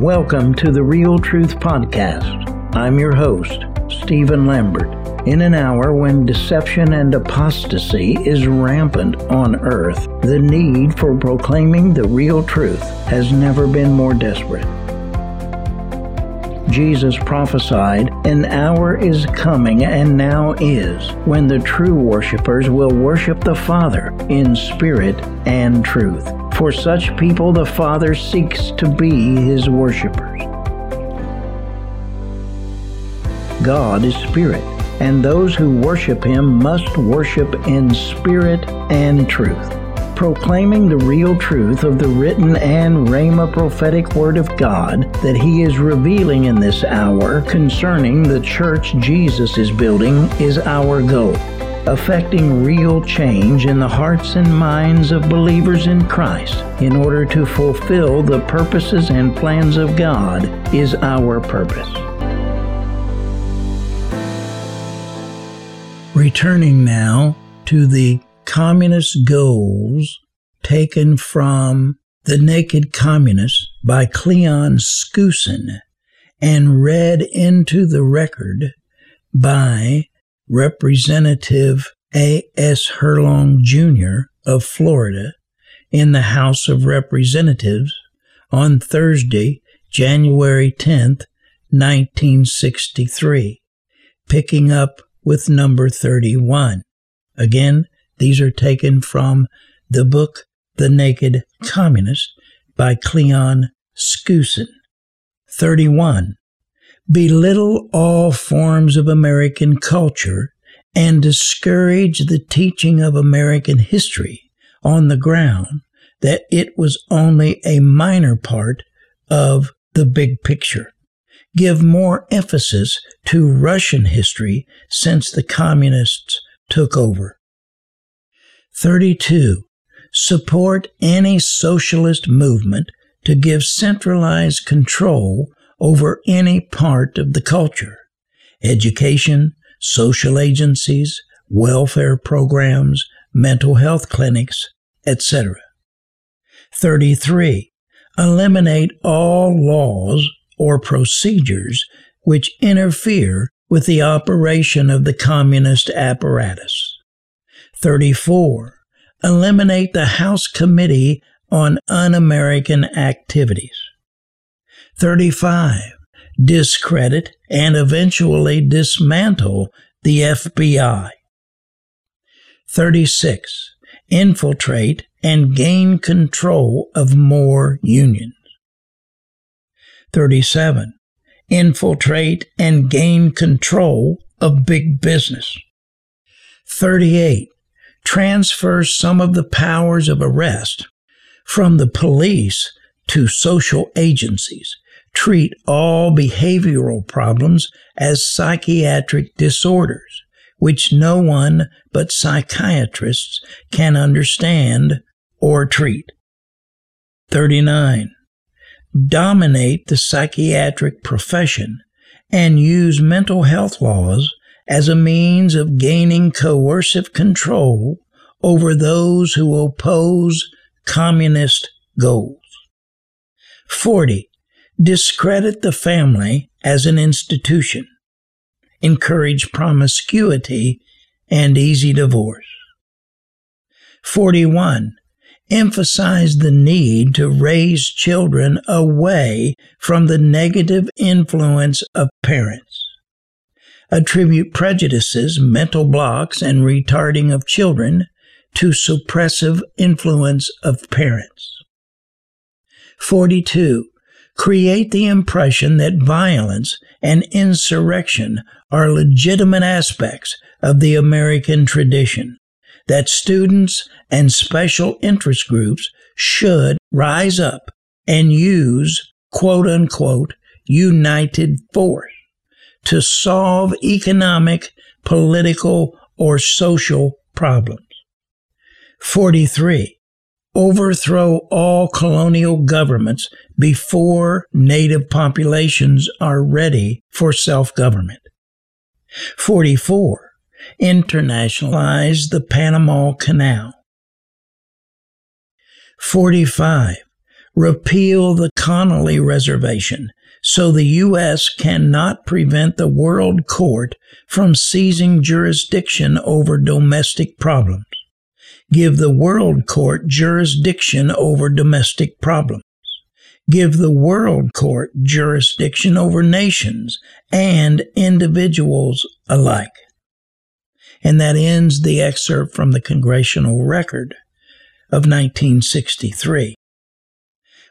Welcome to the Real Truth Podcast. I'm your host, Stephen Lambert. In an hour when deception and apostasy is rampant on earth, the need for proclaiming the real truth has never been more desperate. Jesus prophesied, An hour is coming and now is, when the true worshippers will worship the Father in spirit and truth. For such people, the Father seeks to be his worshippers. God is spirit and those who worship him must worship in spirit and truth. Proclaiming the real truth of the written and Rhema prophetic word of God that he is revealing in this hour concerning the church Jesus is building is our goal. Affecting real change in the hearts and minds of believers in Christ in order to fulfill the purposes and plans of God is our purpose. Returning now to the communist goals taken from The Naked Communist by Cleon Skousen and read into the record by Representative A.S. Herlong Jr. of Florida in the House of Representatives on Thursday, January 10th, 1963, picking up with number 31. Again, these are taken from the book The Naked Communist by Cleon Skousen. 31. Belittle all forms of American culture and discourage the teaching of American history on the ground that it was only a minor part of the big picture give more emphasis to Russian history since the communists took over. 32. Support any socialist movement to give centralized control over any part of the culture. Education, social agencies, welfare programs, mental health clinics, etc. 33. Eliminate all laws or procedures which interfere with the operation of the communist apparatus. 34. Eliminate the House Committee on Un-American Activities. 35. Discredit and eventually dismantle the FBI. 36. Infiltrate and gain control of more unions. 37. Infiltrate and gain control of big business. 38. Transfer some of the powers of arrest from the police to social agencies. Treat all behavioral problems as psychiatric disorders, which no one but psychiatrists can understand or treat. 39 dominate the psychiatric profession and use mental health laws as a means of gaining coercive control over those who oppose communist goals. 40. Discredit the family as an institution. Encourage promiscuity and easy divorce. 41 Emphasize the need to raise children away from the negative influence of parents, attribute prejudices, mental blocks, and retarding of children to suppressive influence of parents. 42. Create the impression that violence and insurrection are legitimate aspects of the American tradition that students and special interest groups should rise up and use quote unquote united force to solve economic, political, or social problems. 43. Overthrow all colonial governments before native populations are ready for self government. 44 internationalize the Panama Canal. 45. repeal the Connally Reservation so the U.S. cannot prevent the World Court from seizing jurisdiction over domestic problems. Give the World Court jurisdiction over domestic problems. Give the World Court jurisdiction over nations and individuals alike. And that ends the excerpt from the Congressional Record of 1963.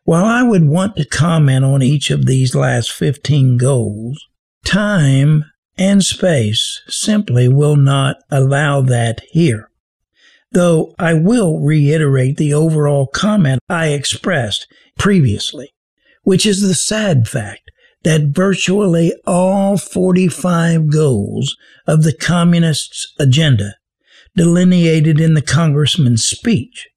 While I would want to comment on each of these last 15 goals, time and space simply will not allow that here. Though I will reiterate the overall comment I expressed previously, which is the sad fact that virtually all 45 goals of the Communists' agenda delineated in the Congressman's speech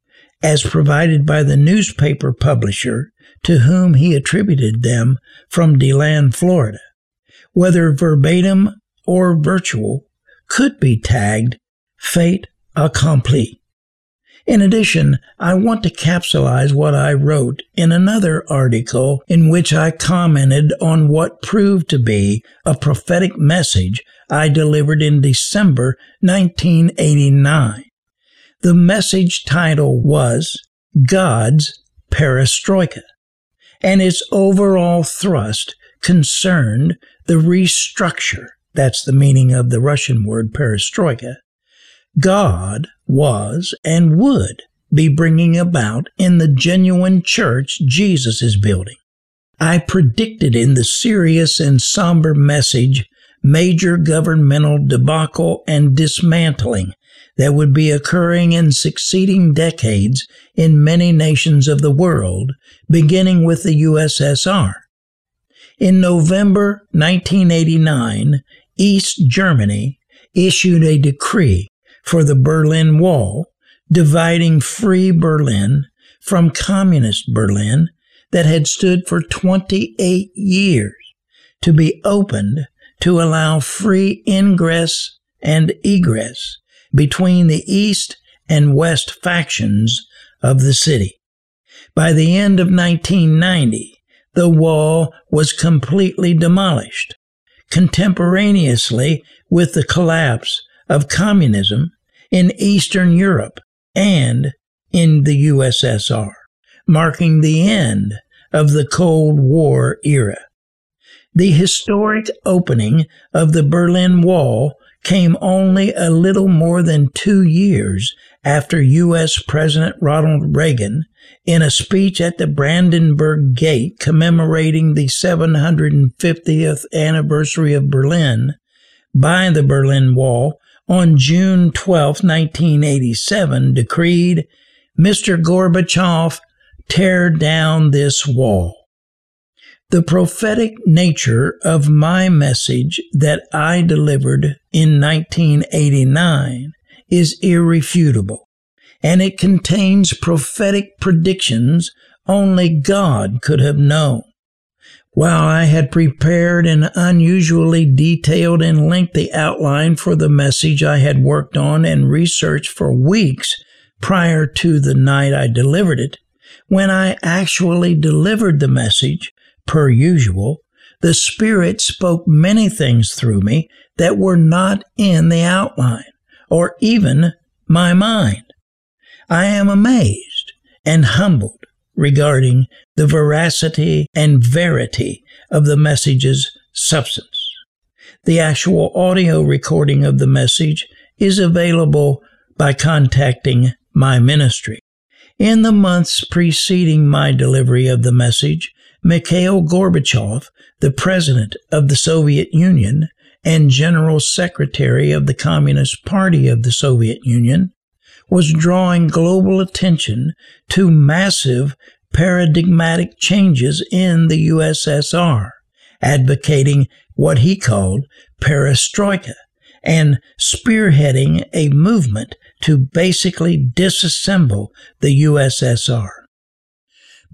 as provided by the newspaper publisher to whom he attributed them from DeLand, Florida, whether verbatim or virtual, could be tagged fait accompli. In addition, I want to capsulize what I wrote in another article in which I commented on what proved to be a prophetic message I delivered in December 1989. The message title was God's Perestroika, and its overall thrust concerned the restructure. That's the meaning of the Russian word perestroika. God was and would be bringing about in the genuine church Jesus is building. I predicted in the serious and somber message major governmental debacle and dismantling that would be occurring in succeeding decades in many nations of the world, beginning with the USSR. In November 1989, East Germany issued a decree for the Berlin Wall, dividing Free Berlin from Communist Berlin that had stood for 28 years to be opened to allow free ingress and egress between the east and west factions of the city. By the end of 1990, the wall was completely demolished. Contemporaneously with the collapse of communism in Eastern Europe and in the USSR, marking the end of the Cold War era. The historic opening of the Berlin Wall came only a little more than two years after U.S. President Ronald Reagan, in a speech at the Brandenburg Gate commemorating the 750th anniversary of Berlin, by the Berlin Wall on June 12, 1987, decreed, Mr. Gorbachev, tear down this wall. The prophetic nature of my message that I delivered in 1989 is irrefutable, and it contains prophetic predictions only God could have known. While I had prepared an unusually detailed and lengthy outline for the message I had worked on and researched for weeks prior to the night I delivered it, when I actually delivered the message, per usual, the Spirit spoke many things through me that were not in the outline or even my mind. I am amazed and humbled regarding the veracity and verity of the message's substance. The actual audio recording of the message is available by contacting my ministry. In the months preceding my delivery of the message, Mikhail Gorbachev, the president of the Soviet Union and general secretary of the Communist Party of the Soviet Union, was drawing global attention to massive paradigmatic changes in the USSR, advocating what he called perestroika and spearheading a movement to basically disassemble the USSR.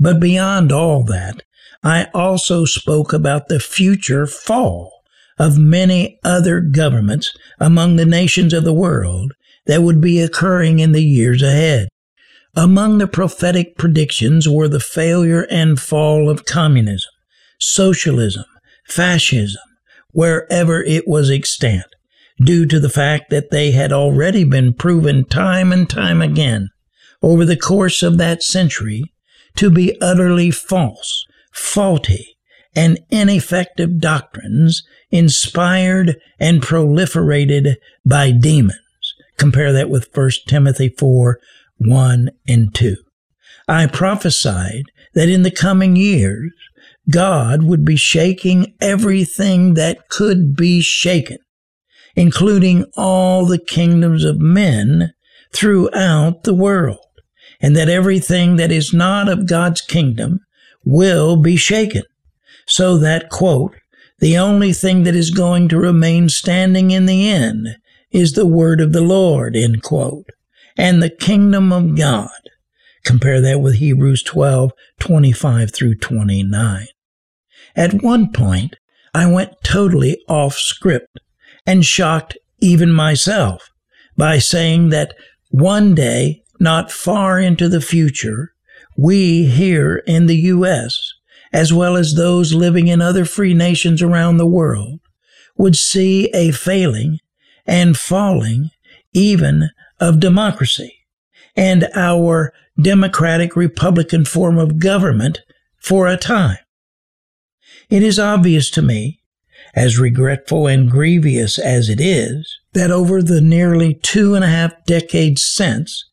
But beyond all that, I also spoke about the future fall of many other governments among the nations of the world that would be occurring in the years ahead. Among the prophetic predictions were the failure and fall of communism, socialism, fascism, wherever it was extant, due to the fact that they had already been proven time and time again over the course of that century to be utterly false, faulty, and ineffective doctrines inspired and proliferated by demons. Compare that with 1 Timothy 4 1 and 2. I prophesied that in the coming years, God would be shaking everything that could be shaken, including all the kingdoms of men throughout the world, and that everything that is not of God's kingdom will be shaken, so that, quote, the only thing that is going to remain standing in the end is the word of the Lord, end quote and the kingdom of God. Compare that with Hebrews 12 25 through 29. At one point, I went totally off script and shocked even myself by saying that one day, not far into the future, we here in the U.S., as well as those living in other free nations around the world, would see a failing and falling even of democracy and our democratic republican form of government for a time. It is obvious to me, as regretful and grievous as it is, that over the nearly two and a half decades since,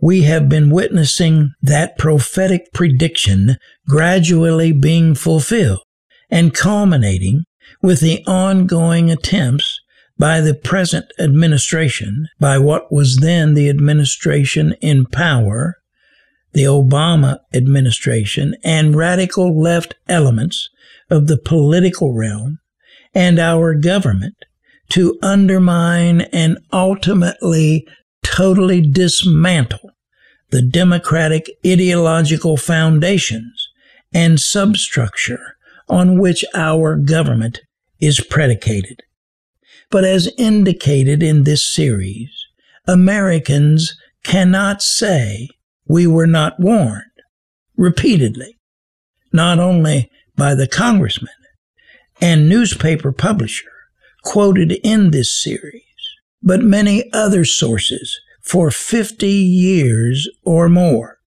we have been witnessing that prophetic prediction gradually being fulfilled and culminating with the ongoing attempts by the present administration, by what was then the administration in power, the Obama administration, and radical left elements of the political realm and our government to undermine and ultimately totally dismantle the democratic ideological foundations and substructure on which our government is predicated. But as indicated in this series, Americans cannot say we were not warned repeatedly, not only by the congressman and newspaper publisher quoted in this series, but many other sources for 50 years or more.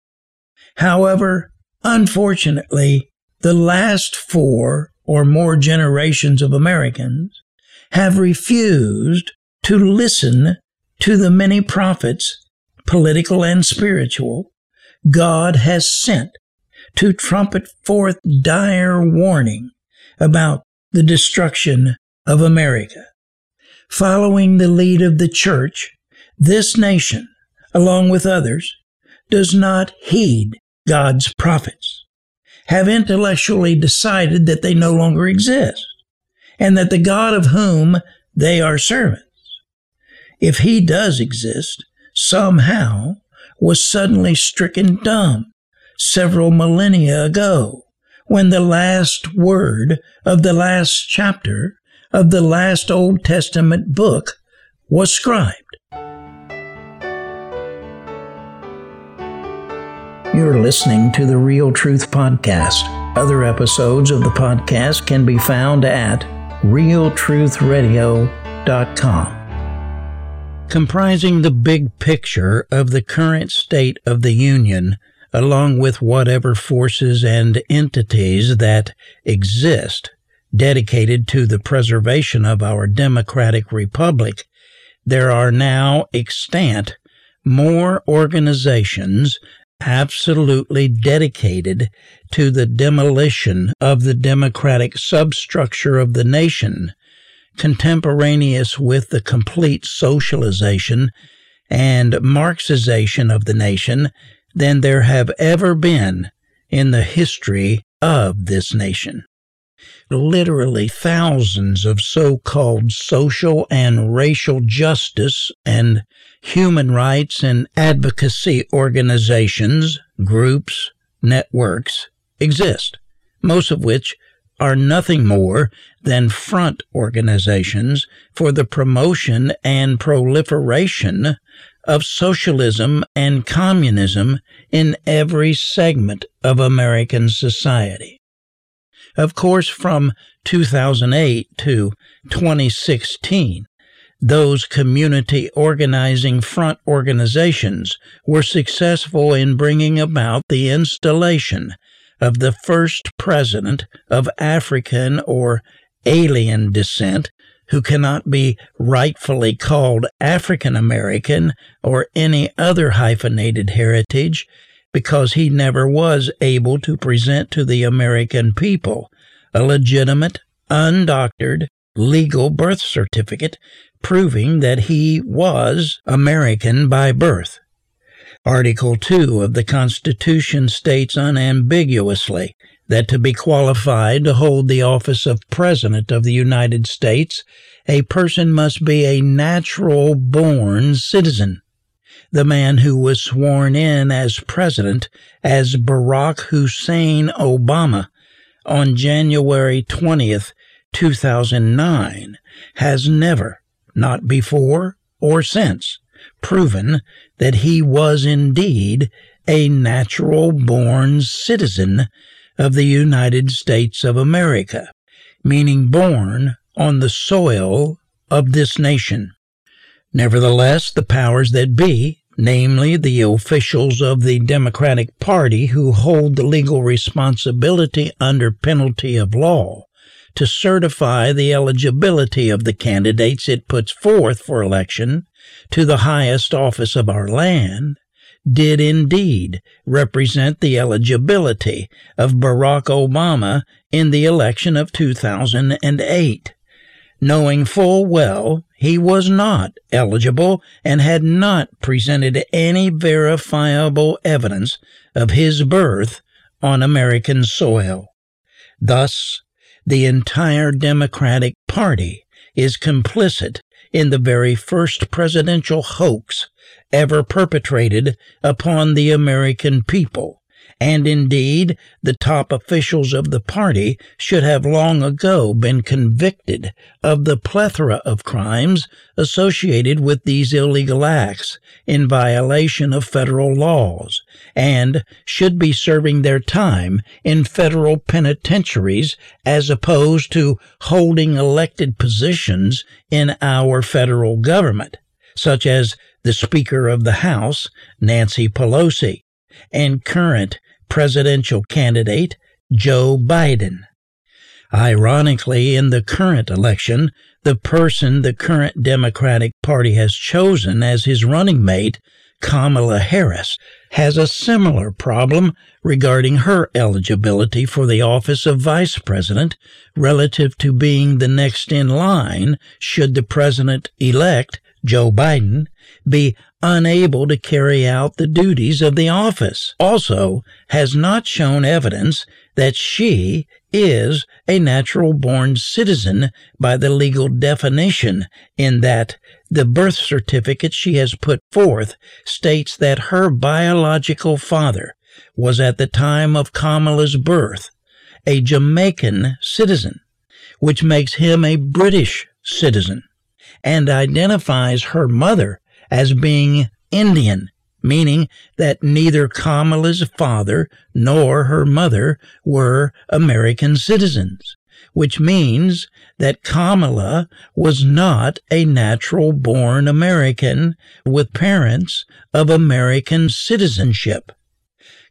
However, unfortunately, the last four or more generations of Americans have refused to listen to the many prophets, political and spiritual, God has sent to trumpet forth dire warning about the destruction of America. Following the lead of the church, this nation, along with others, does not heed God's prophets, have intellectually decided that they no longer exist and that the God of whom they are servants, if he does exist, somehow was suddenly stricken dumb several millennia ago when the last word of the last chapter of the last Old Testament book was scribed. You're listening to the Real Truth Podcast. Other episodes of the podcast can be found at realtruthradio.com. Comprising the big picture of the current state of the Union, along with whatever forces and entities that exist dedicated to the preservation of our democratic republic, there are now extant more organizations absolutely dedicated to the demolition of the democratic substructure of the nation, contemporaneous with the complete socialization and Marxization of the nation than there have ever been in the history of this nation. Literally thousands of so called social and racial justice and human rights and advocacy organizations, groups, networks exist, most of which are nothing more than front organizations for the promotion and proliferation of socialism and communism in every segment of American society. Of course, from 2008 to 2016, those community organizing front organizations were successful in bringing about the installation of the first president of African or alien descent who cannot be rightfully called African American or any other hyphenated heritage because he never was able to present to the American people a legitimate, undoctored, legal birth certificate proving that he was American by birth. Article 2 of the Constitution states unambiguously that to be qualified to hold the office of President of the United States, a person must be a natural born citizen. The man who was sworn in as President as Barack Hussein Obama on January 20th, 2009, has never, not before or since, proven that he was indeed a natural born citizen of the United States of America, meaning born on the soil of this nation. Nevertheless, the powers that be, namely the officials of the Democratic Party who hold the legal responsibility under penalty of law, to certify the eligibility of the candidates it puts forth for election to the highest office of our land did indeed represent the eligibility of Barack Obama in the election of 2008, knowing full well he was not eligible and had not presented any verifiable evidence of his birth on American soil. Thus, the entire Democratic Party is complicit in the very first presidential hoax ever perpetrated upon the American people and indeed the top officials of the party should have long ago been convicted of the plethora of crimes associated with these illegal acts in violation of federal laws and should be serving their time in federal penitentiaries as opposed to holding elected positions in our federal government, such as the Speaker of the House, Nancy Pelosi, and current presidential candidate Joe Biden. Ironically, in the current election, the person the current Democratic Party has chosen as his running mate, Kamala Harris, has a similar problem regarding her eligibility for the office of vice president relative to being the next in line should the president elect, Joe Biden, be unable to carry out the duties of the office. Also, has not shown evidence that she is a natural born citizen by the legal definition, in that the birth certificate she has put forth states that her biological father was at the time of Kamala's birth a Jamaican citizen, which makes him a British citizen, and identifies her mother as being Indian, meaning that neither Kamala's father nor her mother were American citizens, which means that Kamala was not a natural born American with parents of American citizenship.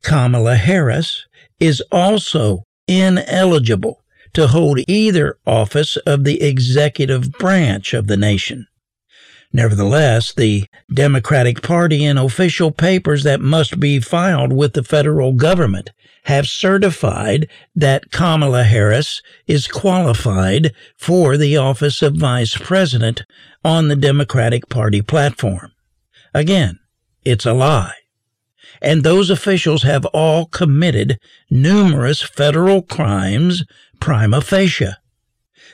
Kamala Harris is also ineligible to hold either office of the executive branch of the nation. Nevertheless, the Democratic Party in official papers that must be filed with the federal government have certified that Kamala Harris is qualified for the office of vice president on the Democratic Party platform. Again, it's a lie. And those officials have all committed numerous federal crimes prima facie.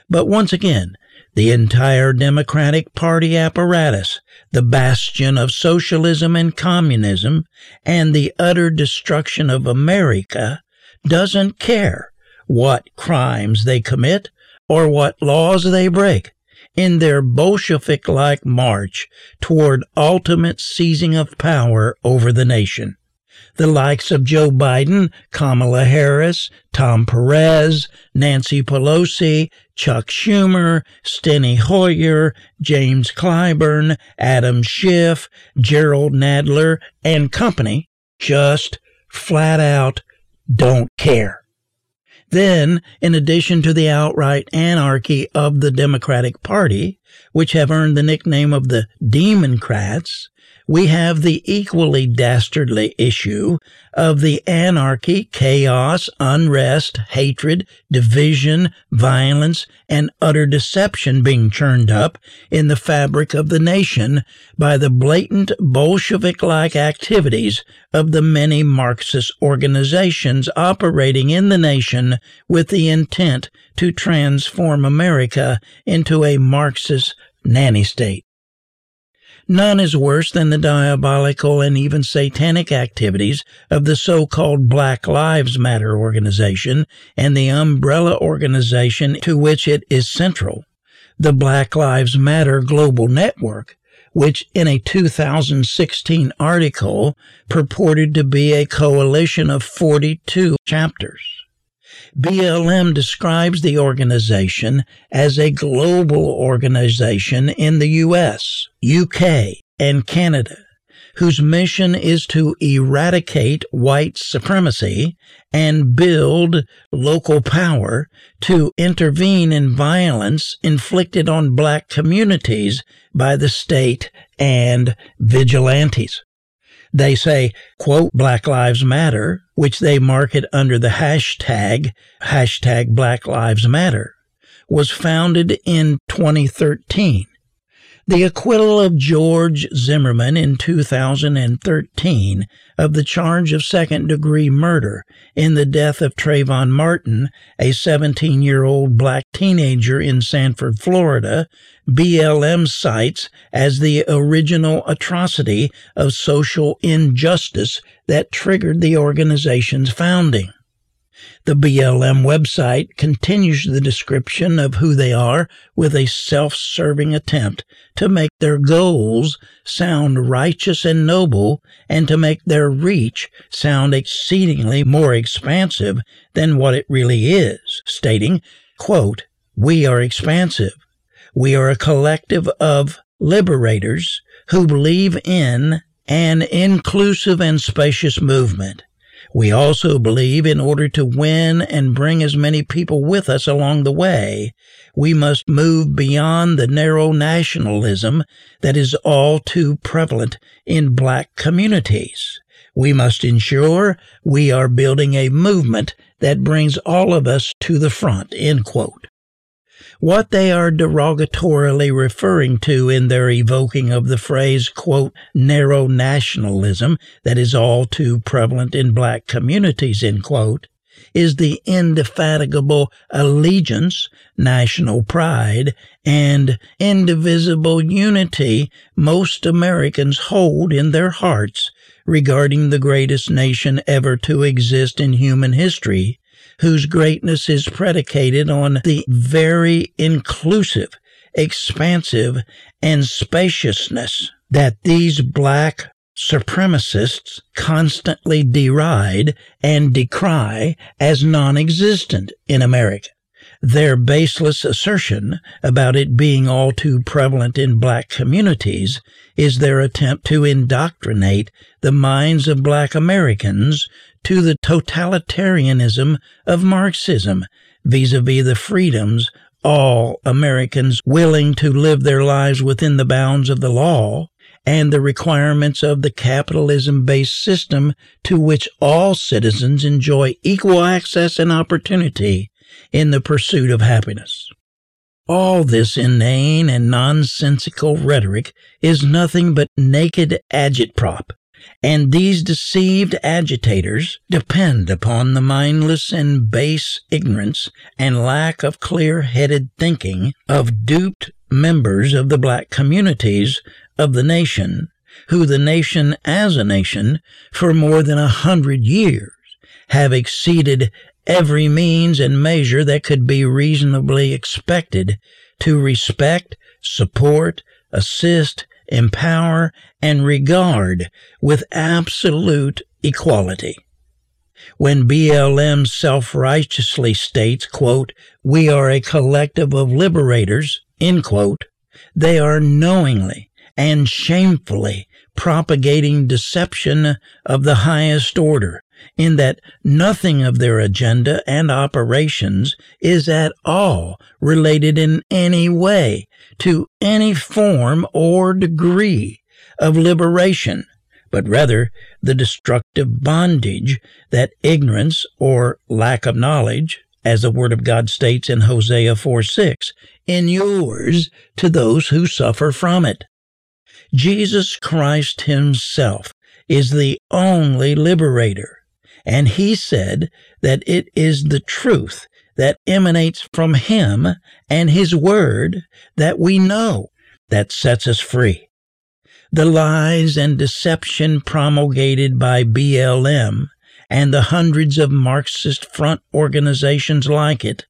But once again, the entire Democratic Party apparatus, the bastion of socialism and communism, and the utter destruction of America, doesn't care what crimes they commit or what laws they break. in their Bolshevik like march toward ultimate seizing of power over the nation. The likes of Joe Biden, Kamala Harris, Tom Perez, Nancy Pelosi, Chuck Schumer, Steny Hoyer, James Clyburn, Adam Schiff, Jerrold Nadler, and company just flat out don't care. Then, in addition to the outright anarchy of the Democratic Party, which have earned the nickname of the Democrats, we have the equally dastardly issue of the anarchy, chaos, unrest, hatred, division, violence, and utter deception being churned up in the fabric of the nation by the blatant Bolshevik like activities of the many Marxist organizations operating in the nation with the intent to transform America into a Marxist nanny state. None is worse than the diabolical and even satanic activities of the so called Black Lives Matter organization and the umbrella organization to which it is central, the Black Lives Matter Global Network, which in a 2016 article purported to be a coalition of 42 chapters. BLM describes the organization as a global organization in the US, UK, and Canada, whose mission is to eradicate white supremacy and build local power to intervene in violence inflicted on black communities by the state and vigilantes. They say, quote, Black Lives Matter, which they market under the hashtag, hashtag Black Lives Matter, was founded in 2013 the acquittal of George Zimmerman in 2013 of the charge of second degree murder in the death of Trayvon Martin, a 17 year old black teenager in Sanford, Florida, BLM cites as the original atrocity of social injustice that triggered the organization's founding. The BLM website continues the description of who they are with a self serving attempt to make their goals sound righteous and noble and to make their reach sound exceedingly more expansive than what it really is, stating, quote, We are expansive. We are a collective of liberators who believe in an inclusive and spacious movement we also believe in order to win and bring as many people with us along the way, we must move beyond the narrow nationalism that is all too prevalent in black communities. We must ensure we are building a movement that brings all of us to the front, end quote what they are derogatorily referring to in their evoking of the phrase, quote, narrow nationalism that is all too prevalent in black communities, end quote, is the indefatigable allegiance, national pride, and indivisible unity most Americans hold in their hearts regarding the greatest nation ever to exist in human history, whose greatness is predicated on the very inclusive, expansive, and spaciousness that these black supremacists constantly deride and decry as non existent in America. Their baseless assertion about it being all too prevalent in black communities is their attempt to indoctrinate the minds of black Americans to the totalitarianism of Marxism vis a vis the freedoms all Americans willing to live their lives within the bounds of the law and the requirements of the capitalism based system to which all citizens enjoy equal access and opportunity in the pursuit of happiness. All this inane and nonsensical rhetoric is nothing but naked agitprop and these deceived agitators depend upon the mindless and base ignorance and lack of clear headed thinking of duped members of the black communities of the nation, who the nation as a nation for more than a hundred years have exceeded every means and measure that could be reasonably expected to respect, support, assist, empower, and regard with absolute equality. When BLM self-righteously states, quote, we are a collective of liberators, end quote, they are knowingly and shamefully propagating deception of the highest order in that nothing of their agenda and operations is at all related in any way to any form or degree of liberation, but rather the destructive bondage that ignorance or lack of knowledge, as the Word of God states in Hosea 4 6, inures to those who suffer from it. Jesus Christ Himself is the only liberator and he said that it is the truth that emanates from him and his word that we know that sets us free. The lies and deception promulgated by BLM and the hundreds of Marxist front organizations like it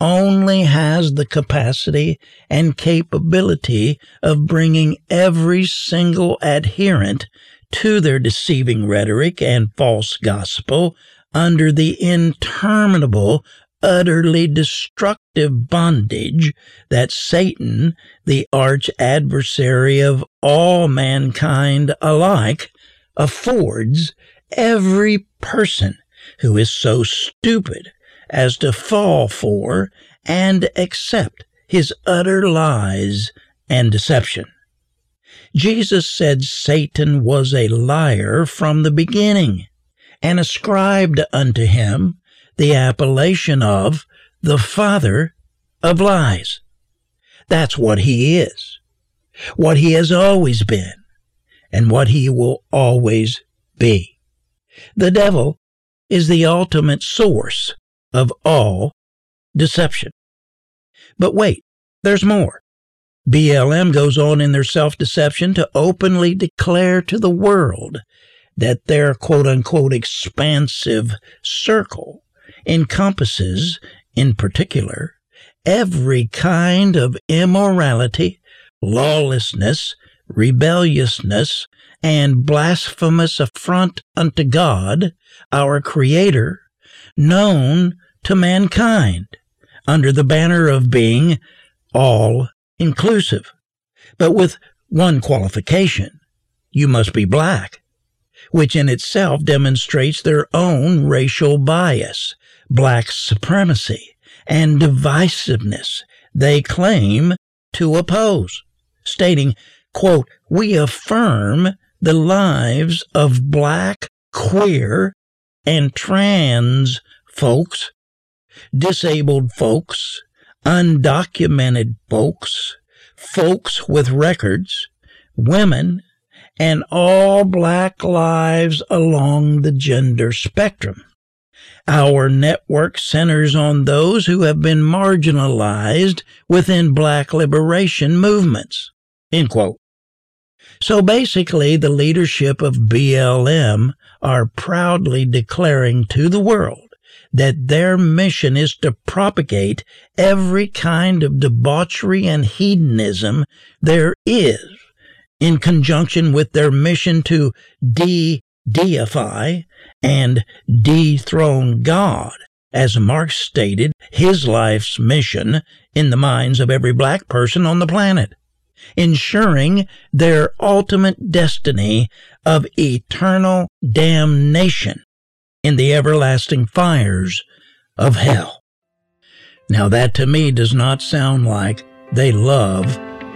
only has the capacity and capability of bringing every single adherent to their deceiving rhetoric and false gospel under the interminable, utterly destructive bondage that Satan, the arch adversary of all mankind alike, affords every person who is so stupid as to fall for and accept his utter lies and deception. Jesus said Satan was a liar from the beginning and ascribed unto him the appellation of the father of lies. That's what he is, what he has always been, and what he will always be. The devil is the ultimate source of all deception. But wait, there's more. BLM goes on in their self deception to openly declare to the world that their quote unquote expansive circle encompasses, in particular, every kind of immorality, lawlessness, rebelliousness, and blasphemous affront unto God, our Creator, known to mankind, under the banner of being all inclusive, but with one qualification. You must be black, which in itself demonstrates their own racial bias, black supremacy, and divisiveness they claim to oppose, stating, quote, we affirm the lives of black, queer, and trans folks, disabled folks, undocumented folks, folks with records, women, and all black lives along the gender spectrum. Our network centers on those who have been marginalized within black liberation movements. End quote. So basically, the leadership of BLM are proudly declaring to the world that their mission is to propagate every kind of debauchery and hedonism there is in conjunction with their mission to de deify and dethrone God, as Marx stated his life's mission in the minds of every black person on the planet, ensuring their ultimate destiny of eternal damnation in the everlasting fires of hell. Now, that to me does not sound like they love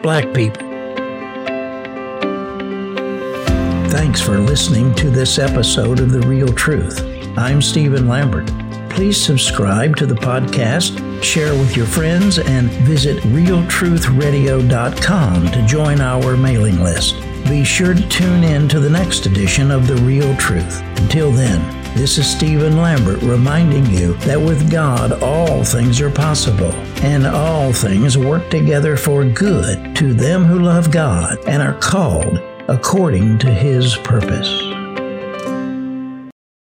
black people. Thanks for listening to this episode of The Real Truth. I'm Stephen Lambert. Please subscribe to the podcast, share with your friends, and visit realtruthradio.com to join our mailing list. Be sure to tune in to the next edition of The Real Truth. Until then, this is Stephen Lambert reminding you that with God all things are possible, and all things work together for good to them who love God and are called according to his purpose.